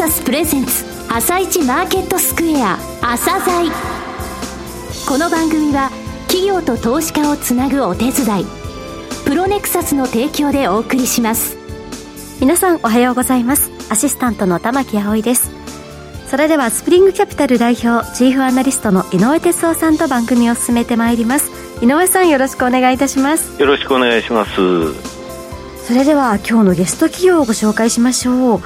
サスプレゼンツ朝一マーケットスクエア朝鮮。この番組は企業と投資家をつなぐお手伝いプロネクサスの提供でお送りします。皆さんおはようございます。アシスタントの玉木葵です。それではスプリングキャピタル代表チーフアナリストの井上哲夫さんと番組を進めてまいります。井上さんよろしくお願いいたします。よろしくお願いします。それでは今日のゲスト企業をご紹介しましょう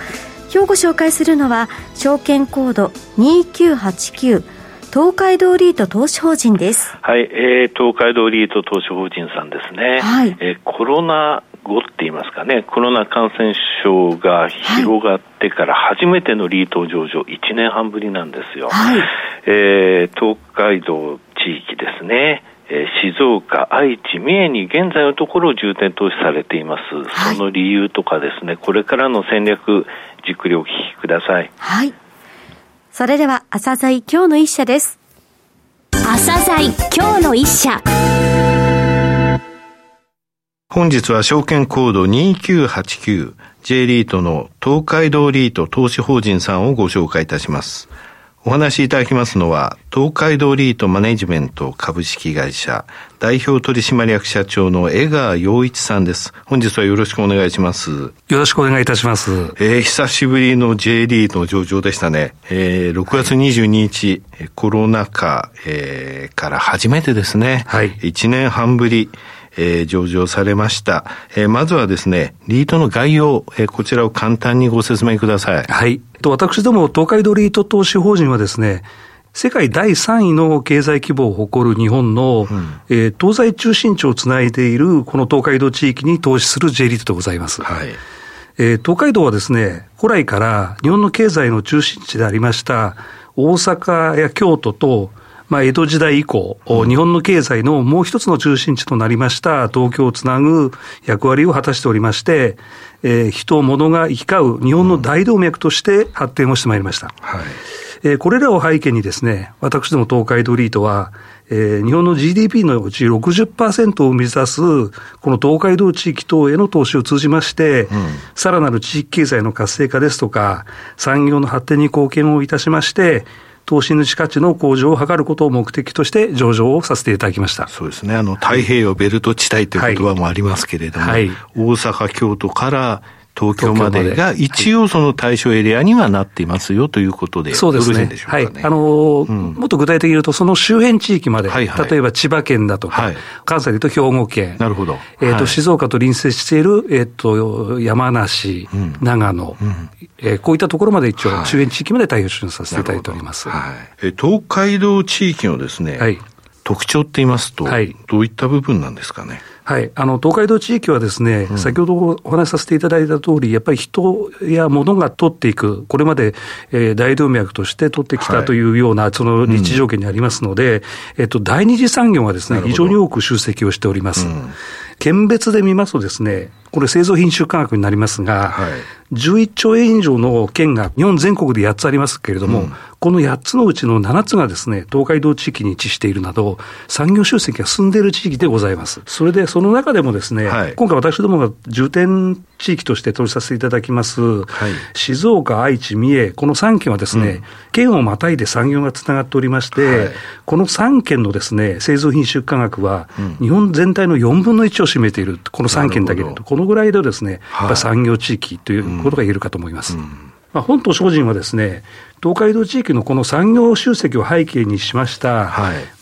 今日ご紹介するのは証券コード2989東海道リート投資法人です。はい、えー、東海道リート投資法人さんですね。はい。えー、コロナ後って言いますかね、コロナ感染症が広がってから初めてのリート上場、1年半ぶりなんですよ。はい。えー、東海道地域ですね。えー、静岡、愛知、三重に現在のところ重点投資されています、はい、その理由とかですね、これからの戦略、じっくりお聞きください。はい。それでは、朝鮮今日の一社です。朝鮮今日の一社。本日は証券コード 2989J リートの東海道リート投資法人さんをご紹介いたします。お話しいただきますのは、東海道リートマネジメント株式会社代表取締役社長の江川洋一さんです。本日はよろしくお願いします。よろしくお願いいたします。えー、久しぶりの J リートの上場でしたね。えー、6月22日、はい、コロナ禍、えー、から初めてですね。はい。1年半ぶり。えー、上場されました。えー、まずはですね、リートの概要、えー、こちらを簡単にご説明ください。はい。私ども東海道リート投資法人はですね、世界第3位の経済規模を誇る日本の、うん、えー、東西中心地をつないでいるこの東海道地域に投資する J リートでございます。はい。えー、東海道はですね、古来から日本の経済の中心地でありました大阪や京都とまあ、江戸時代以降、うん、日本の経済のもう一つの中心地となりました東京をつなぐ役割を果たしておりまして、えー、人、物が行き交う日本の大動脈として発展をしてまいりました。はい。えー、これらを背景にですね、私ども東海ドリートは、えー、日本の GDP のうち60%を目指す、この東海道地域等への投資を通じまして、うん、さらなる地域経済の活性化ですとか、産業の発展に貢献をいたしまして、投資主価値の向上を図ることを目的として上場をさせていただきました。そうですね。あの、太平洋ベルト地帯という言葉もありますけれども、はいはい、大阪、京都から東京までが一応その対象エリアにはなっていますよということで、そうですね。はい。あの、うん、もっと具体的に言うと、その周辺地域まで、例えば千葉県だとか、はい、関西で言うと兵庫県、なるほど。えっ、ー、と、静岡と隣接している、えっ、ー、と、山梨、うん、長野、うん、えー、こういったところまで一応、周辺地域まで対応させていただいております。はい。え東海道地域のですね、はい、特徴って言いますと、はい、どういった部分なんですかね？はい、あの東海道地域はですね、うん、先ほどお話しさせていただいた通り、やっぱり人や物が取っていく、これまで、えー、大動脈として取ってきたというような、その立地条件にありますので、うん、えっと、第二次産業がですね、非常に多く集積をしております。うん。県別で見ますとですね、これ製造品種価格になりますが、はい、11兆円以上の県が日本全国で8つありますけれども、うん、この8つのうちの7つがですね、東海道地域に位置しているなど、産業集積が進んでいる地域でございます。それで、その中でもですね、はい、今回私どもが重点地域として取りさせていただきます、はい、静岡、愛知、三重、この3県はですね、うん、県をまたいで産業がつながっておりまして、はい、この3県のですね、製造品出荷額は、日本全体の4分の1を占めている、この3県だけでと、このぐらいでですね、やっぱ産業地域ということが言えるかと思います。うんうんまあ、本島精進はですね、東海道地域のこの産業集積を背景にしました、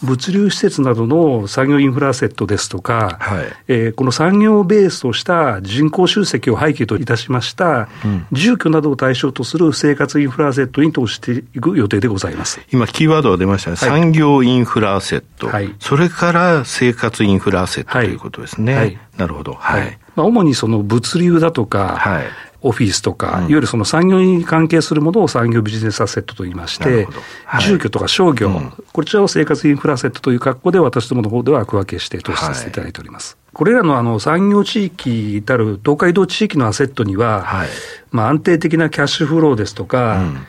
物流施設などの産業インフラセットですとか、はい、えー、この産業ベースとした人口集積を背景といたしました、うん、住居などを対象とする生活インフラセットに投資していく予定でございます。今、キーワードが出ましたね、はい、産業インフラセット、はい、それから生活インフラセットということですね。はい、なるほど、はい。まあ、主にその物流だとか、はいオフィスとか、いわゆるその産業に関係するものを産業ビジネスアセットと言いまして、はい、住居とか商業、うん、こちらを生活インフラセットという格好で、私どもの方では区分けして投資させていただいております。はい、これらのあの産業地域たる東海道地域のアセットには、はい、まあ安定的なキャッシュフローですとか、うん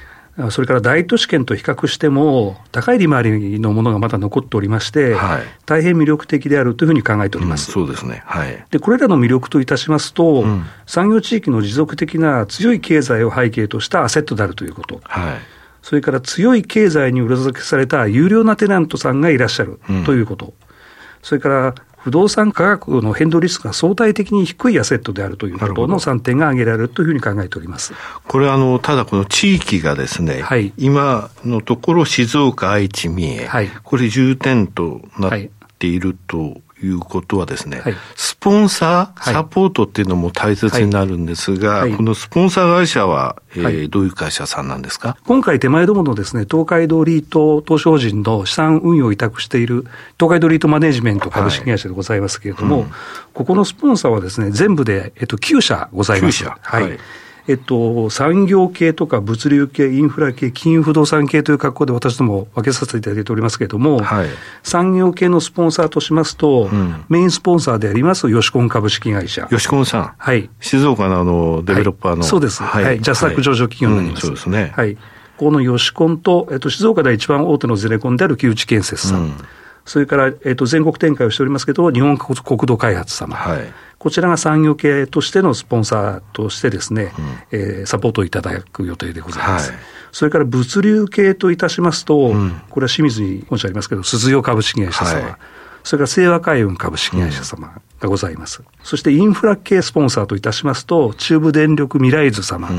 それから大都市圏と比較しても、高い利回りのものがまだ残っておりまして、はい、大変魅力的であるというふうに考えております。うん、そうですね。はい。で、これらの魅力といたしますと、うん、産業地域の持続的な強い経済を背景としたアセットであるということ。はい。それから強い経済に裏付けされた有料なテナントさんがいらっしゃるということ。うん、それから不動産価格の変動リスクが相対的に低いアセットであるということの3点が挙げられるというふうに考えております。これあの、ただこの地域がですね、はい、今のところ静岡、愛知、三重、はい、これ重点となっているということはですね、はい、スポンサー、サポートっていうのも大切になるんですが、はい。はい、このスポンサー会社は、えーどういう会社さんなんですか？今回手前どものですね、東海道リート投資法人の資産運用を委託している東海道リートマネジメント株式会社でございますけれども、うん、ここのスポンサーはですね、全部で、えっと、9社ございます。9社。はいえっと、産業系とか物流系、インフラ系、金融不動産系という格好で私ども分けさせていただいておりますけれども、はい、産業系のスポンサーとしますと、うん、メインスポンサーであります、ヨシコン株式会社。ヨシコンさん。はい。静岡のあの、デベロッパーの。はい、そうです。はい。ジャスタック上場企業になります。うん、そうですね。はい。このヨシコンと、えっと、静岡で一番大手のゼネコンである木内建設さん。うんそれから、えっと、全国展開をしておりますけど、日本国土開発様。はい。こちらが産業系としてのスポンサーとしてですね、うん、えー、サポートいただく予定でございます。はい、それから物流系といたしますと、うん、これは清水に本社ありますけど、鈴代株式会社様、はい、それから清和海運株式会社様がございます。うん、そしてインフラ系スポンサーといたしますと、中部電力未来図様、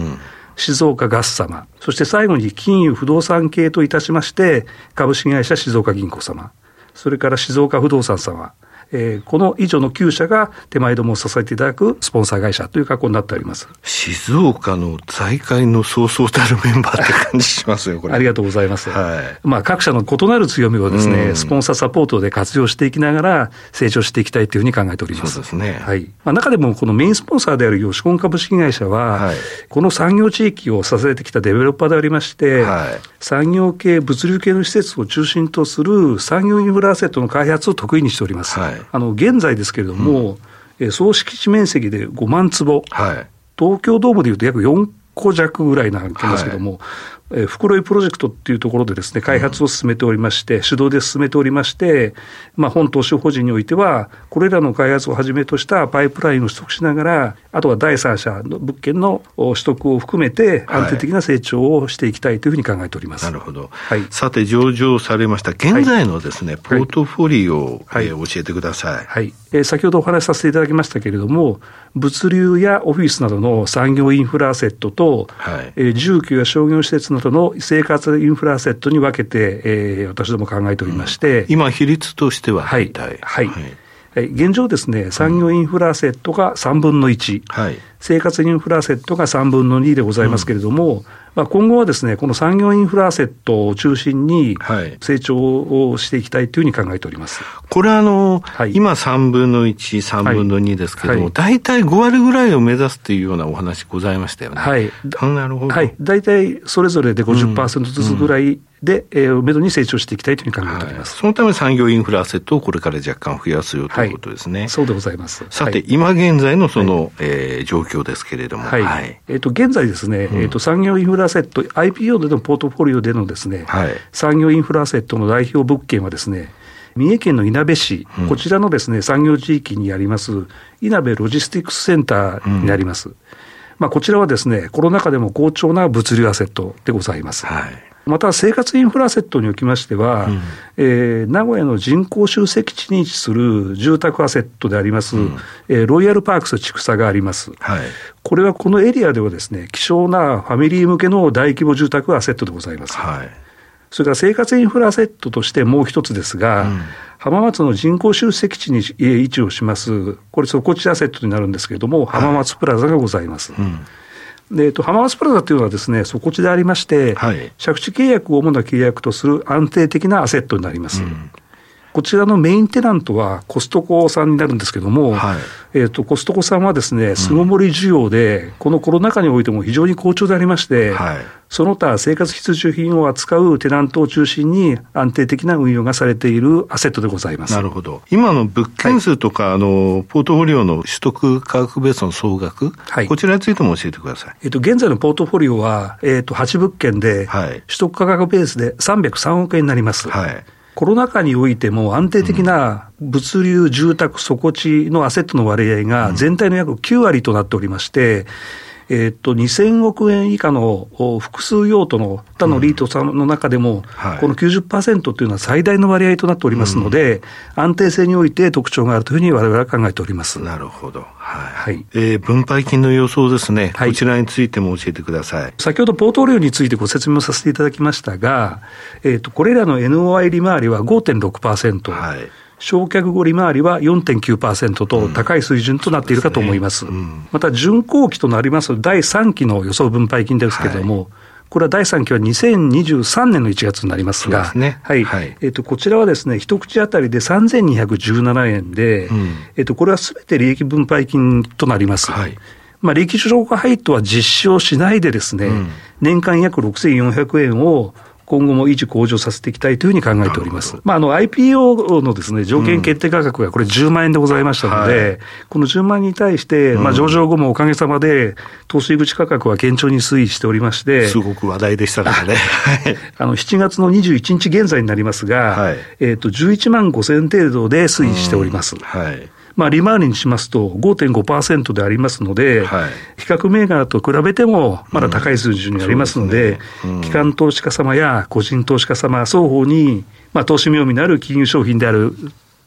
静岡ガス様、そして最後に金融不動産系といたしまして、株式会社静岡銀行様、それから静岡不動産様、えー、この以上の9社が手前どもを支えていただくスポンサー会社という格好になっております静岡の財界のそうそうたるメンバーって感じしますよ、これ。ありがとうございます。はい、まあ、各社の異なる強みをですね、スポンサーサポートで活用していきながら、成長していきたいというふうに考えております。そうですね。はい。まあ、中でも、このメインスポンサーであるヨシコン株式会社は、はい、この産業地域を支えてきたデベロッパーでありまして、はい、産業系、物流系の施設を中心とする産業インフラアセットの開発を得意にしております。はい、あの現在ですけれども、うん、総敷地面積で5万坪、はい、東京ドームでいうと約4個弱ぐらいなんですけども、はい、えー、袋井プロジェクトっていうところでですね、開発を進めておりまして、うん、主導で進めておりまして、まあ、本投資法人においては、これらの開発をはじめとしたパイプラインを取得しながら、あとは第三者の物件の取得を含めて、安定的な成長をしていきたいというふうに考えております。なるほど。はい、さて、上場されました、現在のですね、はい、ポートフォリオを、はい、えー、教えてください。はい。えー、先ほどお話しさせていただきましたけれども、物流やオフィスなどの産業インフラアセットと、はい、えー、住居や商業施設などの生活インフラアセットに分けて、えー、私ども考えておりまして、うん、今、比率としては大体、はい、はい。現状ですね、産業インフラアセットが3分の1、はい、生活インフラアセットが3分の2でございますけれども、うん、まあ、今後はですね、この産業インフラアセットを中心に成長をしていきたいというふうに考えております。これあの、はい、今3分の1、3分の2ですけれども、大体5割ぐらいを目指すというようなお話ございましたよね。はい。なるほど。はい。大体それぞれで50%ずつぐらい、うんで、えー、めどに成長していきたいというふうに考えております、はい、そのため産業インフラアセットをこれから若干増やすよということですね。はい、そうでございます。さて、はい、今現在のその、はい、えー、状況ですけれども。はい。はい、えっ、ー、と、現在ですね、うん、えっ、と、産業インフラアセット、IPO でのポートフォリオでのですね、はい、産業インフラアセットの代表物件はですね、三重県のいなべ市、うん、こちらのですね、産業地域にあります、いなべロジスティックスセンターになります。うん、まあ、こちらはですね、コロナ禍でも好調な物流アセットでございます。はいまた生活インフラセットにおきましては、うん、えー、名古屋の人口集積地に位置する住宅アセットであります、うん、えー、ロイヤルパークス千草があります、はい、これはこのエリアではですね、希少なファミリー向けの大規模住宅アセットでございます。はい、それから生活インフラセットとしてもう一つですが、うん、浜松の人口集積地に位置をします、これ、底地アセットになるんですけれども、浜松プラザがございます。はいで、えっと、浜松プラザというのはですね、底地でありまして、はい、借地契約を主な契約とする安定的なアセットになります。うんこちらのメインテナントはコストコさんになるんですけども、はい、えと、コストコさんはですね、巣ごもり需要で、このコロナ禍においても非常に好調でありまして、はい、その他生活必需品を扱うテナントを中心に安定的な運用がされているアセットでございます。なるほど。今の物件数とか、はい、あの、ポートフォリオの取得価格ベースの総額、はい、こちらについても教えてください。えっ、ー、と、現在のポートフォリオは、えっ、ー、と、8物件で、はい、取得価格ベースで303億円になります。はい。コロナ禍においても安定的な物流、住宅、底地のアセットの割合が全体の約9割となっておりまして、えっと、2000億円以下の複数用途の他のリートさんの中でも、この90%というのは最大の割合となっておりますので、安定性において特徴があるというふうにわれわれは考えております。なるほど。はい。はい、えー、分配金の予想ですね、はい、こちらについても教えてください。先ほどポートフォリオについてご説明させていただきましたが、えっ、と、これらの NOI 利回りは5.6%。はい。償却後利回りは4.9%と高い水準となっているかと思います。うんすね。うん、また、巡航期となります第3期の予想分配金ですけれども、はい。これは第3期は2023年の1月になりますが、すね、はい、はい、えっ、ー、と、こちらはですね、一口当たりで3217円で、うん、えっ、と、これはすべて利益分配金となります。はい。まあ、利益消化配当は実施をしないでですね、うん、年間約6400円を今後も維持向上させていきたいというふうに考えております。まあ、あの IPO のですね、条件決定価格がこれ10万円でございましたので、うんはい、この10万円に対して、まあ、上場後もおかげさまで、投資口価格は堅調に推移しておりまして、すごく話題でしたからね。あの、7月の21日現在になりますが、はい、えっ、と、11万5千程度で推移しております。はいまあ、利回りにしますと5.5%でありますので、はい、比較銘柄と比べてもまだ高い数字にありますので、うんでねうん、機関投資家様や個人投資家様双方に、まあ、投資妙味のある金融商品である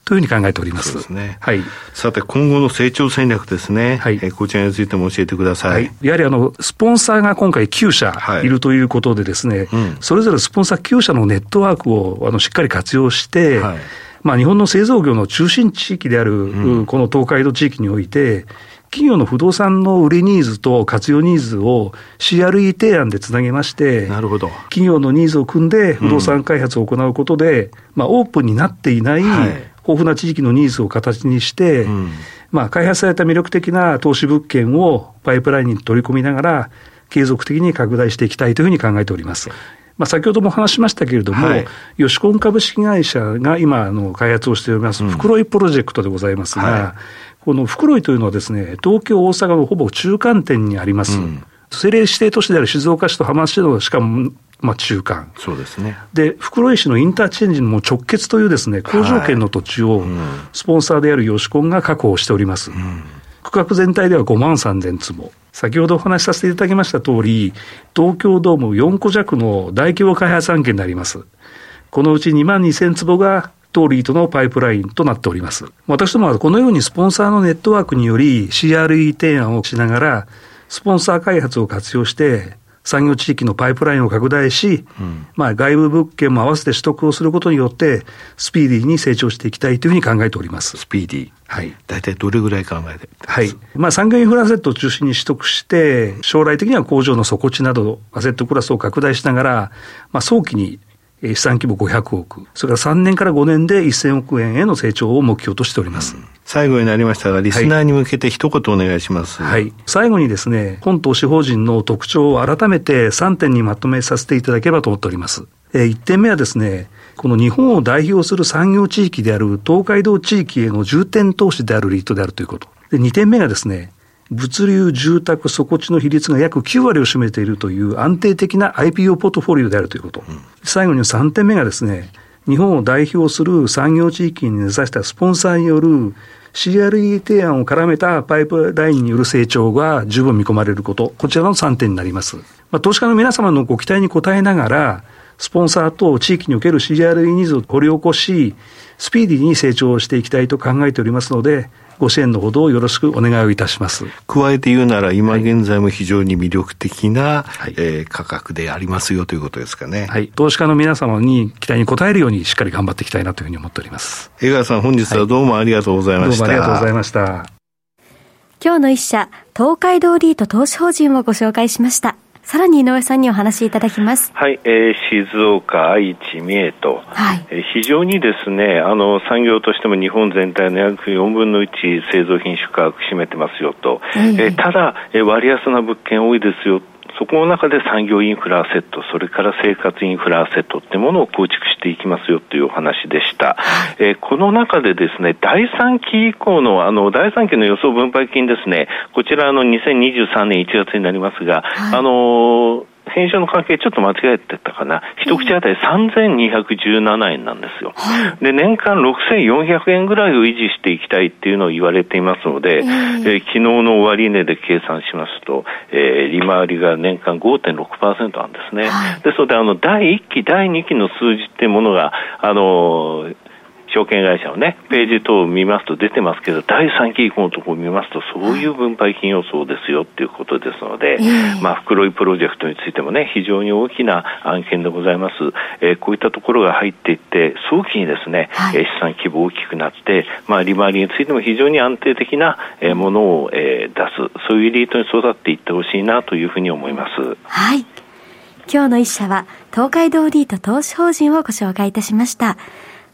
というふうに考えております。そうですね。はい。さて、今後の成長戦略ですね。はい。えこちらについても教えてください。はい。やはりあの、スポンサーが今回9社いるということでですね、はいうん、それぞれスポンサー9社のネットワークをあのしっかり活用して、はいまあ、日本の製造業の中心地域である、うん、この東海道地域において、企業の不動産の売りニーズと活用ニーズを CRE 提案でつなげまして、なるほど。企業のニーズを組んで不動産開発を行うことで、うん、まあ、オープンになっていない、豊富な地域のニーズを形にして、うん、まあ、開発された魅力的な投資物件をパイプラインに取り込みながら、継続的に拡大していきたいというふうに考えております。まあ、先ほども話しましたけれども、はい、ヨシコン株式会社が今、あの開発をしております、袋井プロジェクトでございますが、はい、この袋井というのはですね、東京、大阪のほぼ中間点にあります。うん、政令指定都市である静岡市と浜松市のしかもまあ、中間。そうですね。で、袋井市のインターチェンジのも直結というですね、工場圏の土地を、スポンサーであるヨシコンが確保しております。うん、区画全体では5万3000坪。先ほどお話しさせていただきました通り、東京ドーム4個弱の大規模開発案件になります。このうち2万2000坪がトリーとのパイプラインとなっております。私どもはこのようにスポンサーのネットワークにより CRE 提案をしながら、スポンサー開発を活用して、産業地域のパイプラインを拡大し、うん、まあ外部物件も合わせて取得をすることによって、スピーディーに成長していきたいというふうに考えております。スピーディー。はい。大体どれぐらい考えて？はい。まあ産業インフラアセットを中心に取得して、将来的には工場の底地など、アセットクラスを拡大しながら、まあ早期に資産規模500億、それから3年から5年で1000億円への成長を目標としております。うん、最後になりましたが、リスナーに向けて一言お願いします。はい。最後にですね、本投資法人の特徴を改めて3点にまとめさせていただければと思っております。えー、1点目はですね、この日本を代表する産業地域である東海道地域への重点投資であるリートであるということ。で、2点目がですね、物流、住宅、底地の比率が約9割を占めているという安定的な IPO ポートフォリオであるということ。うん、最後に3点目がですね、日本を代表する産業地域に根ざしたスポンサーによる CRE 提案を絡めたパイプラインによる成長が十分見込まれること、こちらの3点になります。まあ、投資家の皆様のご期待に応えながら、スポンサーと地域における CRE ニーズを掘り起こし、スピーディーに成長していきたいと考えておりますので、ご支援のほどよろしくお願いをいたします。加えて言うなら、今現在も非常に魅力的な、はい、えー、価格でありますよということですかね。はい。投資家の皆様に期待に応えるようにしっかり頑張っていきたいなというふうに思っております。江川さん、本日はどうもありがとうございました。はい、どうもありがとうございました。今日の一社、東海道リート投資法人をご紹介しました。さらに井上さんにお話しいただきます。はい、えー、静岡、愛知、三重と、はい、えー、非常にですね、あの、産業としても日本全体の約4分の1製造品種価格占めてますよと、えー、えー、ただ、えー、割安な物件多いですよそこの中で産業インフラセット、それから生活インフラセットってものを構築していきますよというお話でした。えー、この中でですね、第3期以降の、あの、第3期の予想分配金ですね、こちらの2023年1月になりますが、はい、あのー編集の関係ちょっと間違えてたかな。一口当たり3217円なんですよ。で、年間6400円ぐらいを維持していきたいっていうのを言われていますので、えー、えー、昨日の終値で計算しますと、えー、利回りが年間5.6%なんですね。はい、ですので、あの、第1期、第2期の数字っていうものが、あのー証券会社のね、ページ等を見ますと出てますけど、第3期以降のところを見ますと、そういう分配金予想ですよっていうことですので、まあ、袋井プロジェクトについてもね、非常に大きな案件でございます。えー、こういったところが入っていって、早期にですね、はい、資産規模大きくなって、まあ、利回りについても非常に安定的なものを、えー、出す、そういうエリートに育っていってほしいなというふうに思います。はい。今日の一社は、東海道リート投資法人をご紹介いたしました。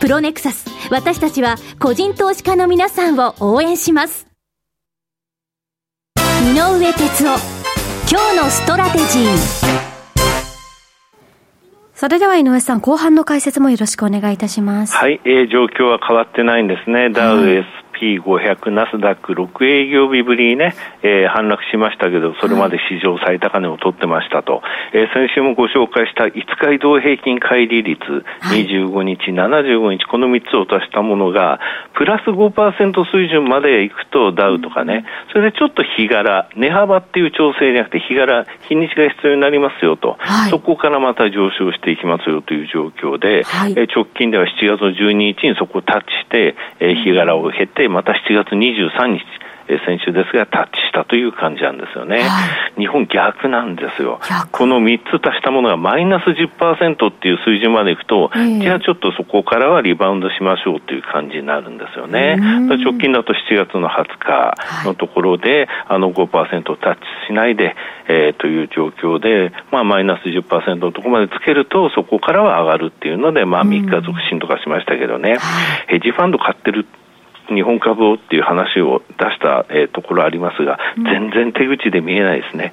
プロネクサス私たちは個人投資家の皆さんを応援します井上哲夫今日のストラテジーそれでは井上さん、後半の解説もよろしくお願いいたします。はい、えー、状況は変わってないんですね。ダウ、エス S&P500、ナスダック6営業日ぶりにね、えー、反落しましたけど、それまで史上最高値を取ってましたと、えー、先週もご紹介した5日移動平均乖離率、25日、75日、この3つを足したものが、プラス5%水準までいくとダウとかね、それでちょっと日柄、値幅っていう調整じゃなくて、日柄、日にちが必要になりますよと、はい、そこからまた上昇していきますよという状況で、はい、え直近では7月の12日にそこをタッチして、えー、日柄を経て、また7月23日、先週ですが、タッチしたという感じなんですよね。はい、日本逆なんですよ。この3つ足したものがマイナス10%っていう水準までいくと、えー、じゃあちょっとそこからはリバウンドしましょうという感じになるんですよね。直近だと7月の20日のところで、はい、あの5%をタッチしないで、えー、という状況で、まあ、マイナス10%のところまでつけると、そこからは上がるっていうので、まあ、3日続伸とかしましたけどね、ヘッジファンド買ってる日本株をっていう話を出した、えー、ところありますが、全然手口で見えないですね。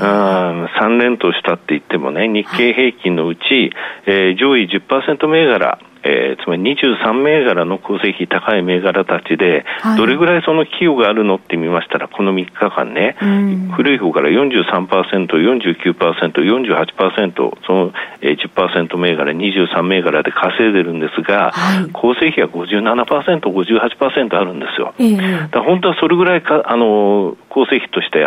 うん、3連投したって言ってもね、日経平均のうち、えー、上位10%銘柄、えー、つまり23銘柄の構成比高い銘柄たちで、はい、どれぐらいその企業があるのって見ましたら、この3日間ね、うん、古い方から43%、49%、48%、その、えー、10%銘柄、23銘柄で稼いでるんですが、はい、構成比は57%、58%あるんですよ。えー、だ本当はそれぐらいか、あの、構成比として、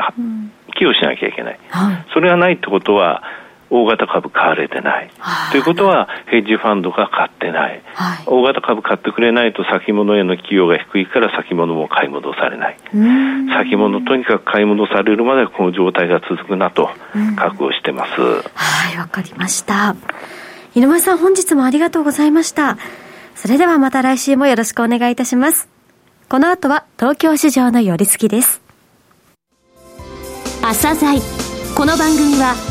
寄与しなきゃいけない。はい、それがないってことは、大型株買われてない。ということは、ヘッジファンドが買ってない。はい、大型株買ってくれないと先物への寄与が低いから先物も買い戻されない。先物とにかく買い戻されるまでこの状態が続くなと覚悟してます。はい、わかりました。井上さん本日もありがとうございました。それではまた来週もよろしくお願いいたします。この後は東京市場の寄り付きです。朝鮮この番組は